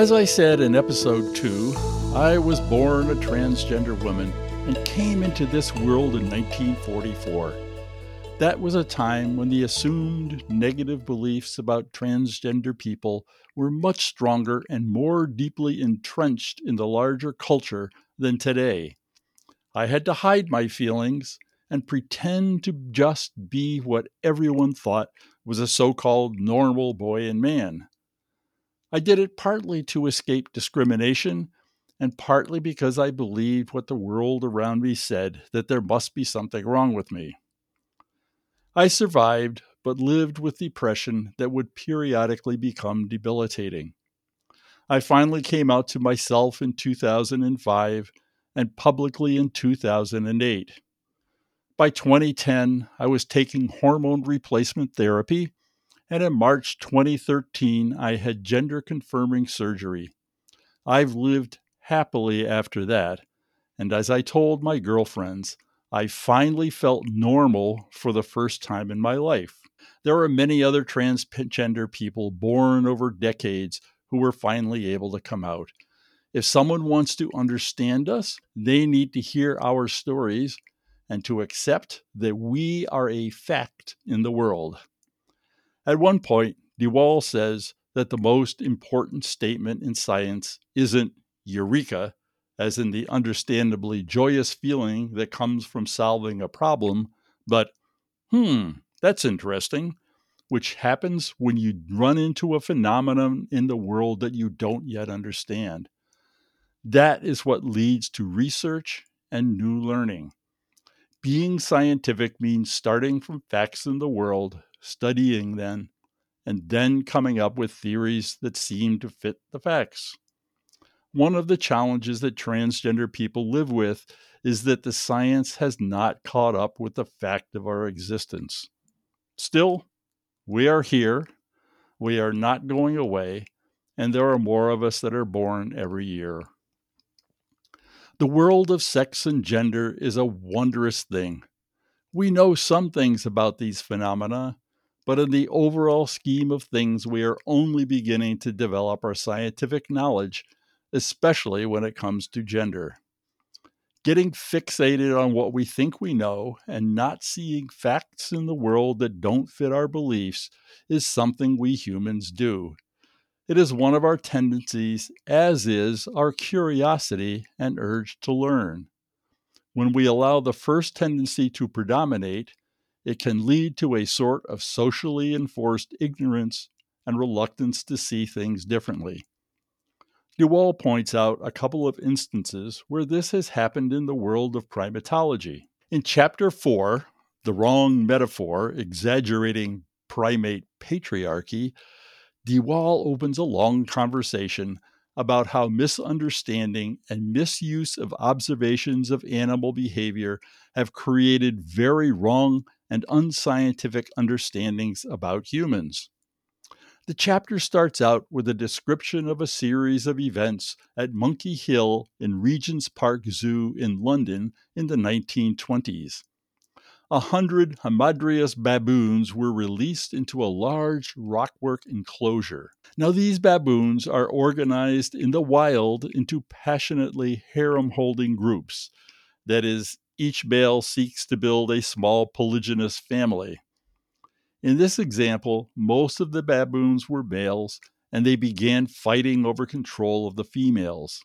As I said in episode 2, I was born a transgender woman and came into this world in 1944. That was a time when the assumed negative beliefs about transgender people were much stronger and more deeply entrenched in the larger culture than today. I had to hide my feelings and pretend to just be what everyone thought was a so called normal boy and man. I did it partly to escape discrimination and partly because I believed what the world around me said that there must be something wrong with me. I survived, but lived with depression that would periodically become debilitating. I finally came out to myself in 2005 and publicly in 2008. By 2010, I was taking hormone replacement therapy and in March 2013, I had gender confirming surgery. I've lived happily after that, and as I told my girlfriends, I finally felt normal for the first time in my life. There are many other transgender people born over decades who were finally able to come out. If someone wants to understand us, they need to hear our stories and to accept that we are a fact in the world. At one point, de Waal says that the most important statement in science isn't eureka, as in the understandably joyous feeling that comes from solving a problem, but hmm, that's interesting, which happens when you run into a phenomenon in the world that you don't yet understand. That is what leads to research and new learning. Being scientific means starting from facts in the world studying then, and then coming up with theories that seem to fit the facts. One of the challenges that transgender people live with is that the science has not caught up with the fact of our existence. Still, we are here, we are not going away, and there are more of us that are born every year. The world of sex and gender is a wondrous thing. We know some things about these phenomena, but in the overall scheme of things, we are only beginning to develop our scientific knowledge, especially when it comes to gender. Getting fixated on what we think we know and not seeing facts in the world that don't fit our beliefs is something we humans do. It is one of our tendencies, as is our curiosity and urge to learn. When we allow the first tendency to predominate, it can lead to a sort of socially enforced ignorance and reluctance to see things differently. de Waal points out a couple of instances where this has happened in the world of primatology. In Chapter 4, The Wrong Metaphor Exaggerating Primate Patriarchy, de Waal opens a long conversation about how misunderstanding and misuse of observations of animal behavior have created very wrong and unscientific understandings about humans. The chapter starts out with a description of a series of events at Monkey Hill in Regent's Park Zoo in London in the 1920s. A hundred hamadryas baboons were released into a large rockwork enclosure. Now, these baboons are organized in the wild into passionately harem holding groups, that is, each male seeks to build a small polygynous family. In this example, most of the baboons were males and they began fighting over control of the females.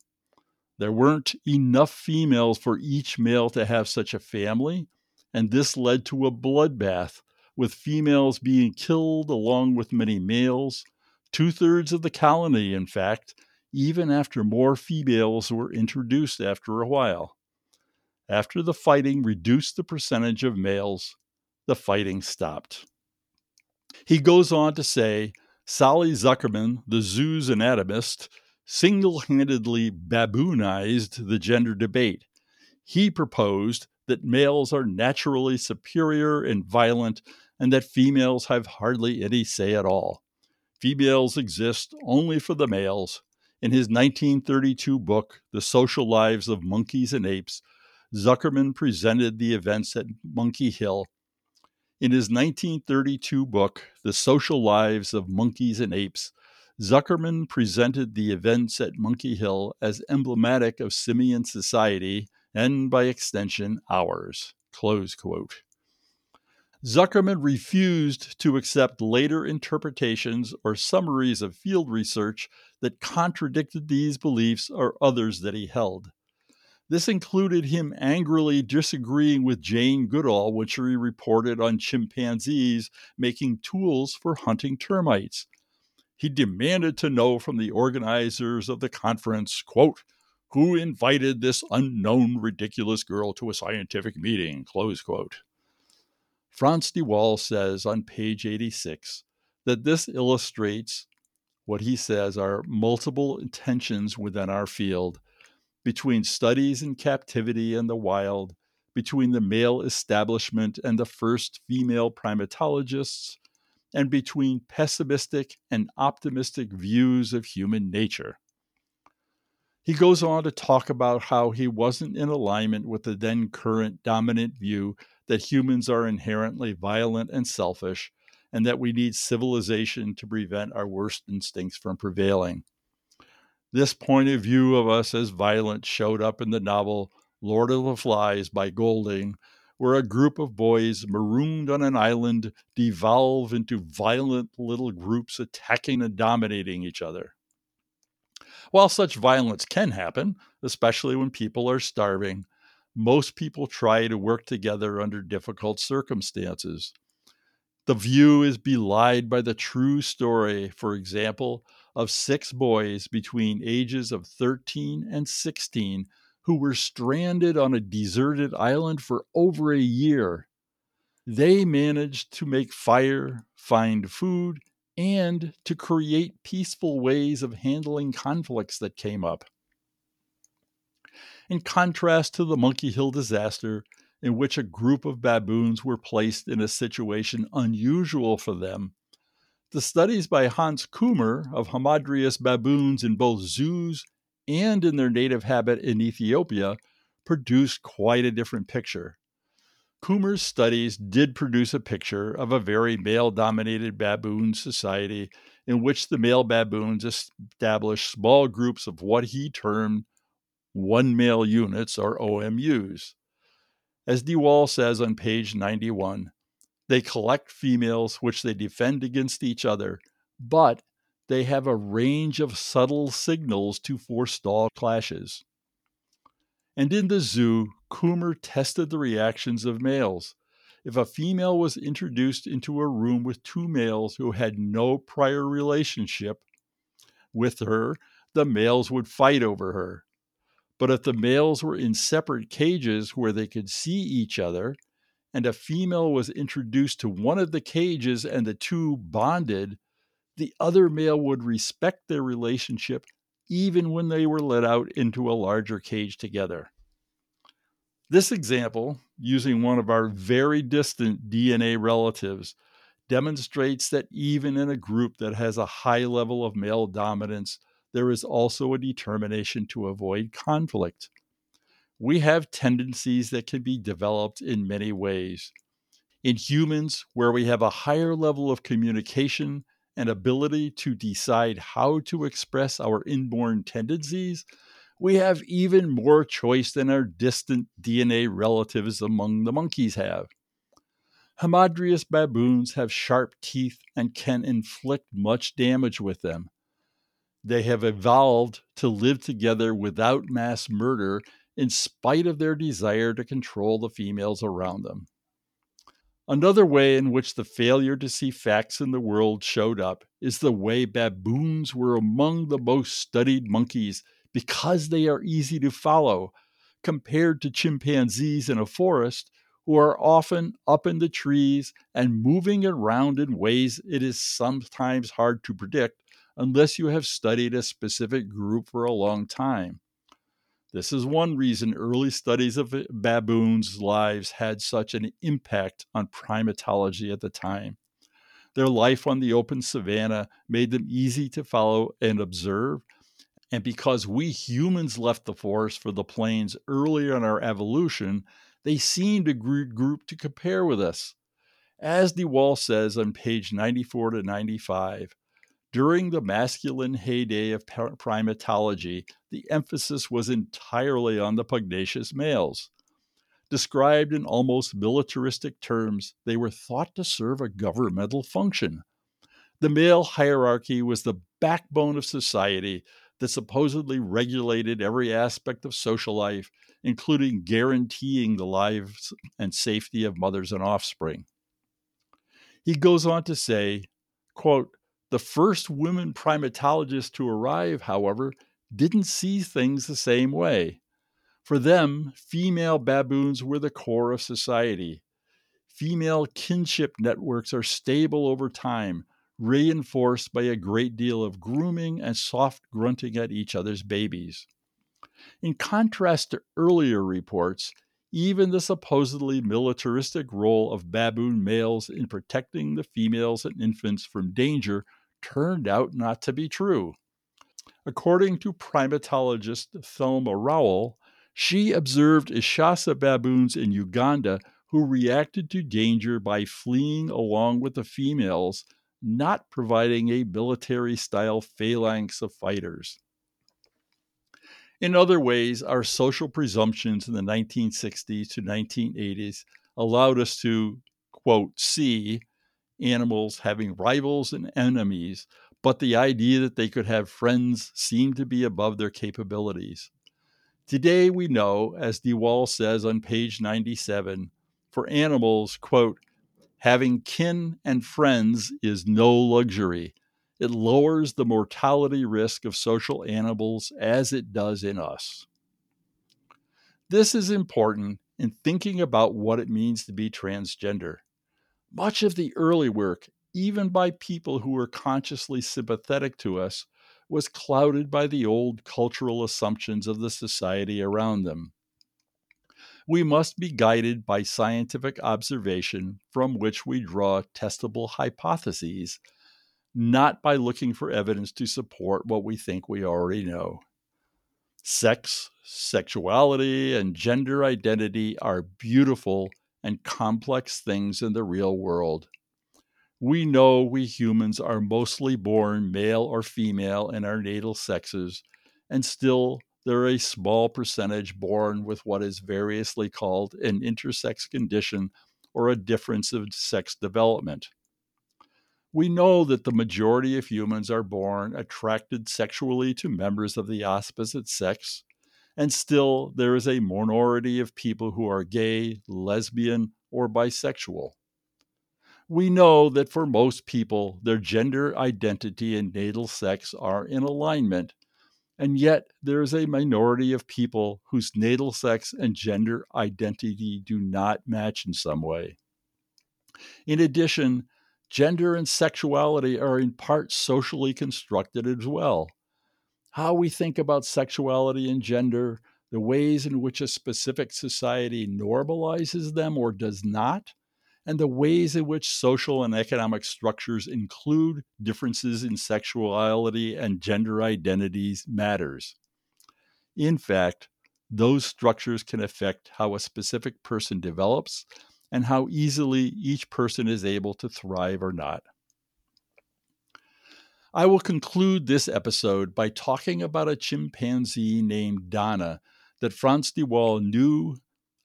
There weren't enough females for each male to have such a family, and this led to a bloodbath, with females being killed along with many males, two thirds of the colony, in fact, even after more females were introduced after a while. After the fighting reduced the percentage of males, the fighting stopped. He goes on to say Solly Zuckerman, the zoo's anatomist, single handedly baboonized the gender debate. He proposed that males are naturally superior and violent, and that females have hardly any say at all. Females exist only for the males. In his 1932 book, The Social Lives of Monkeys and Apes, Zuckerman presented the events at Monkey Hill. In his 1932 book, The Social Lives of Monkeys and Apes, Zuckerman presented the events at Monkey Hill as emblematic of simian society and, by extension, ours. Close quote. Zuckerman refused to accept later interpretations or summaries of field research that contradicted these beliefs or others that he held. This included him angrily disagreeing with Jane Goodall when she reported on chimpanzees making tools for hunting termites. He demanded to know from the organizers of the conference, quote, who invited this unknown ridiculous girl to a scientific meeting, close quote. Frans de Waal says on page 86 that this illustrates what he says are multiple tensions within our field between studies in captivity and the wild, between the male establishment and the first female primatologists, and between pessimistic and optimistic views of human nature. He goes on to talk about how he wasn't in alignment with the then current dominant view that humans are inherently violent and selfish, and that we need civilization to prevent our worst instincts from prevailing. This point of view of us as violent showed up in the novel Lord of the Flies by Golding, where a group of boys marooned on an island devolve into violent little groups attacking and dominating each other. While such violence can happen, especially when people are starving, most people try to work together under difficult circumstances. The view is belied by the true story, for example, of six boys between ages of 13 and 16 who were stranded on a deserted island for over a year. They managed to make fire, find food, and to create peaceful ways of handling conflicts that came up. In contrast to the Monkey Hill disaster, in which a group of baboons were placed in a situation unusual for them. The studies by Hans Kummer of Hamadryas baboons in both zoos and in their native habitat in Ethiopia produced quite a different picture. Kummer's studies did produce a picture of a very male dominated baboon society in which the male baboons established small groups of what he termed one male units or OMUs. As de Waal says on page 91, they collect females which they defend against each other, but they have a range of subtle signals to forestall clashes. And in the zoo, Kummer tested the reactions of males. If a female was introduced into a room with two males who had no prior relationship with her, the males would fight over her. But if the males were in separate cages where they could see each other, and a female was introduced to one of the cages and the two bonded, the other male would respect their relationship even when they were let out into a larger cage together. This example, using one of our very distant DNA relatives, demonstrates that even in a group that has a high level of male dominance, there is also a determination to avoid conflict. We have tendencies that can be developed in many ways. In humans, where we have a higher level of communication and ability to decide how to express our inborn tendencies, we have even more choice than our distant DNA relatives among the monkeys have. Hamadryas baboons have sharp teeth and can inflict much damage with them they have evolved to live together without mass murder in spite of their desire to control the females around them. Another way in which the failure to see facts in the world showed up is the way baboons were among the most studied monkeys because they are easy to follow, compared to chimpanzees in a forest, who are often up in the trees and moving around in ways it is sometimes hard to predict unless you have studied a specific group for a long time. This is one reason early studies of baboons' lives had such an impact on primatology at the time. Their life on the open savanna made them easy to follow and observe. And because we humans left the forest for the plains earlier in our evolution, they seemed a group to compare with us. As de Waal says on page 94 to 95, During the masculine heyday of primatology, the emphasis was entirely on the pugnacious males. Described in almost militaristic terms, they were thought to serve a governmental function. The male hierarchy was the backbone of society that supposedly regulated every aspect of social life, including guaranteeing the lives and safety of mothers and offspring. He goes on to say, quote, the first women primatologists to arrive, however, didn't see things the same way. For them, female baboons were the core of society. Female kinship networks are stable over time, reinforced by a great deal of grooming and soft grunting at each other's babies. In contrast to earlier reports, even the supposedly militaristic role of baboon males in protecting the females and infants from danger turned out not to be true. According to primatologist Thelma Rowell, she observed Ishasha baboons in Uganda who reacted to danger by fleeing along with the females, not providing a military style phalanx of fighters. In other ways, our social presumptions in the 1960s to 1980s allowed us to, quote, see animals having rivals and enemies, but the idea that they could have friends seemed to be above their capabilities. Today we know, as de Waal says on page 97, for animals, quote, having kin and friends is no luxury. It lowers the mortality risk of social animals as it does in us. This is important in thinking about what it means to be transgender. Much of the early work, even by people who were consciously sympathetic to us, was clouded by the old cultural assumptions of the society around them. We must be guided by scientific observation from which we draw testable hypotheses not by looking for evidence to support what we think we already know. Sex, sexuality, and gender identity are beautiful and complex things in the real world. We know we humans are mostly born male or female in our natal sexes, and still there are a small percentage born with what is variously called an intersex condition or a difference of sex development. We know that the majority of humans are born attracted sexually to members of the opposite sex, and still there is a minority of people who are gay, lesbian, or bisexual. We know that for most people, their gender identity and natal sex are in alignment, and yet there is a minority of people whose natal sex and gender identity do not match in some way. In addition, Gender and sexuality are in part socially constructed as well. How we think about sexuality and gender, the ways in which a specific society normalizes them or does not, and the ways in which social and economic structures include differences in sexuality and gender identities matters. In fact, those structures can affect how a specific person develops and how easily each person is able to thrive or not. I will conclude this episode by talking about a chimpanzee named Donna that Frans de Waal knew,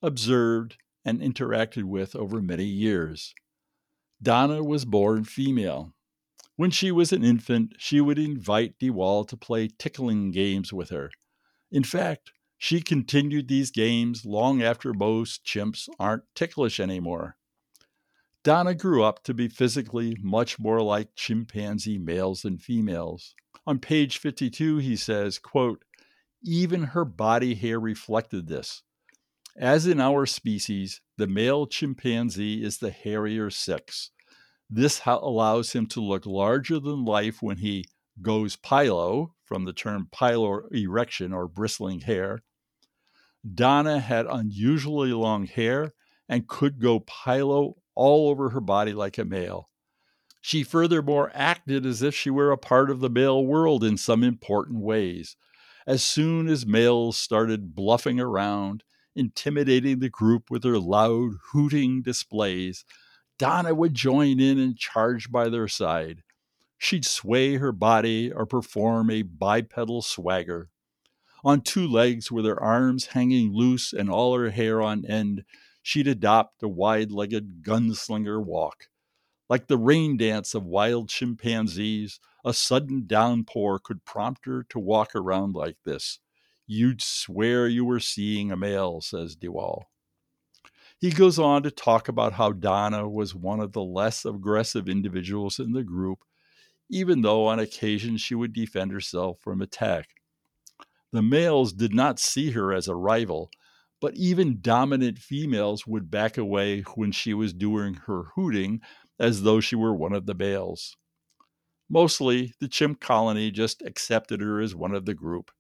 observed, and interacted with over many years. Donna was born female. When she was an infant, she would invite de Waal to play tickling games with her. In fact, she continued these games long after most chimps aren't ticklish anymore. Donna grew up to be physically much more like chimpanzee males than females. On page 52, he says, quote, even her body hair reflected this. As in our species, the male chimpanzee is the hairier sex. This allows him to look larger than life when he goes pilo, from the term piloerection or bristling hair, Donna had unusually long hair and could go pilo all over her body like a male. She furthermore acted as if she were a part of the male world in some important ways. As soon as males started bluffing around, intimidating the group with her loud, hooting displays, Donna would join in and charge by their side. She'd sway her body or perform a bipedal swagger. On two legs with her arms hanging loose and all her hair on end, she'd adopt a wide legged gunslinger walk. Like the rain dance of wild chimpanzees, a sudden downpour could prompt her to walk around like this. You'd swear you were seeing a male, says de Waal. He goes on to talk about how Donna was one of the less aggressive individuals in the group, even though on occasion she would defend herself from attack. The males did not see her as a rival, but even dominant females would back away when she was doing her hooting as though she were one of the males. Mostly, the chimp colony just accepted her as one of the group.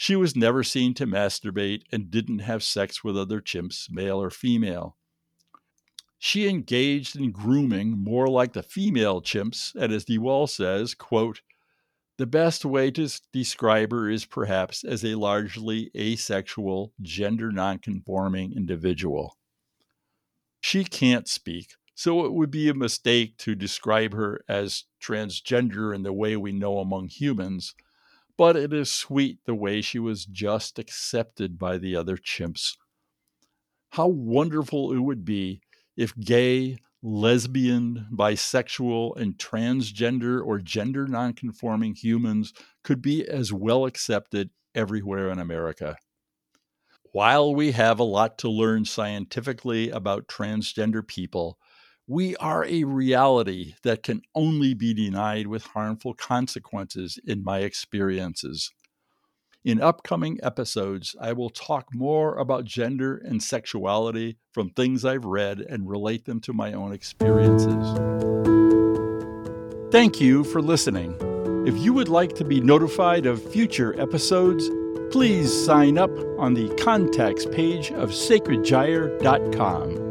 She was never seen to masturbate and didn't have sex with other chimps, male or female. She engaged in grooming more like the female chimps, and as de Waal says, quote, the best way to describe her is perhaps as a largely asexual, gender nonconforming individual. She can't speak, so it would be a mistake to describe her as transgender in the way we know among humans, but it is sweet the way she was just accepted by the other chimps. How wonderful it would be if gay, lesbian, bisexual, and transgender or gender nonconforming humans could be as well accepted everywhere in America. While we have a lot to learn scientifically about transgender people, we are a reality that can only be denied with harmful consequences in my experiences. In upcoming episodes, I will talk more about gender and sexuality from things I've read and relate them to my own experiences. Thank you for listening. If you would like to be notified of future episodes, please sign up on the contacts page of sacredgyre.com.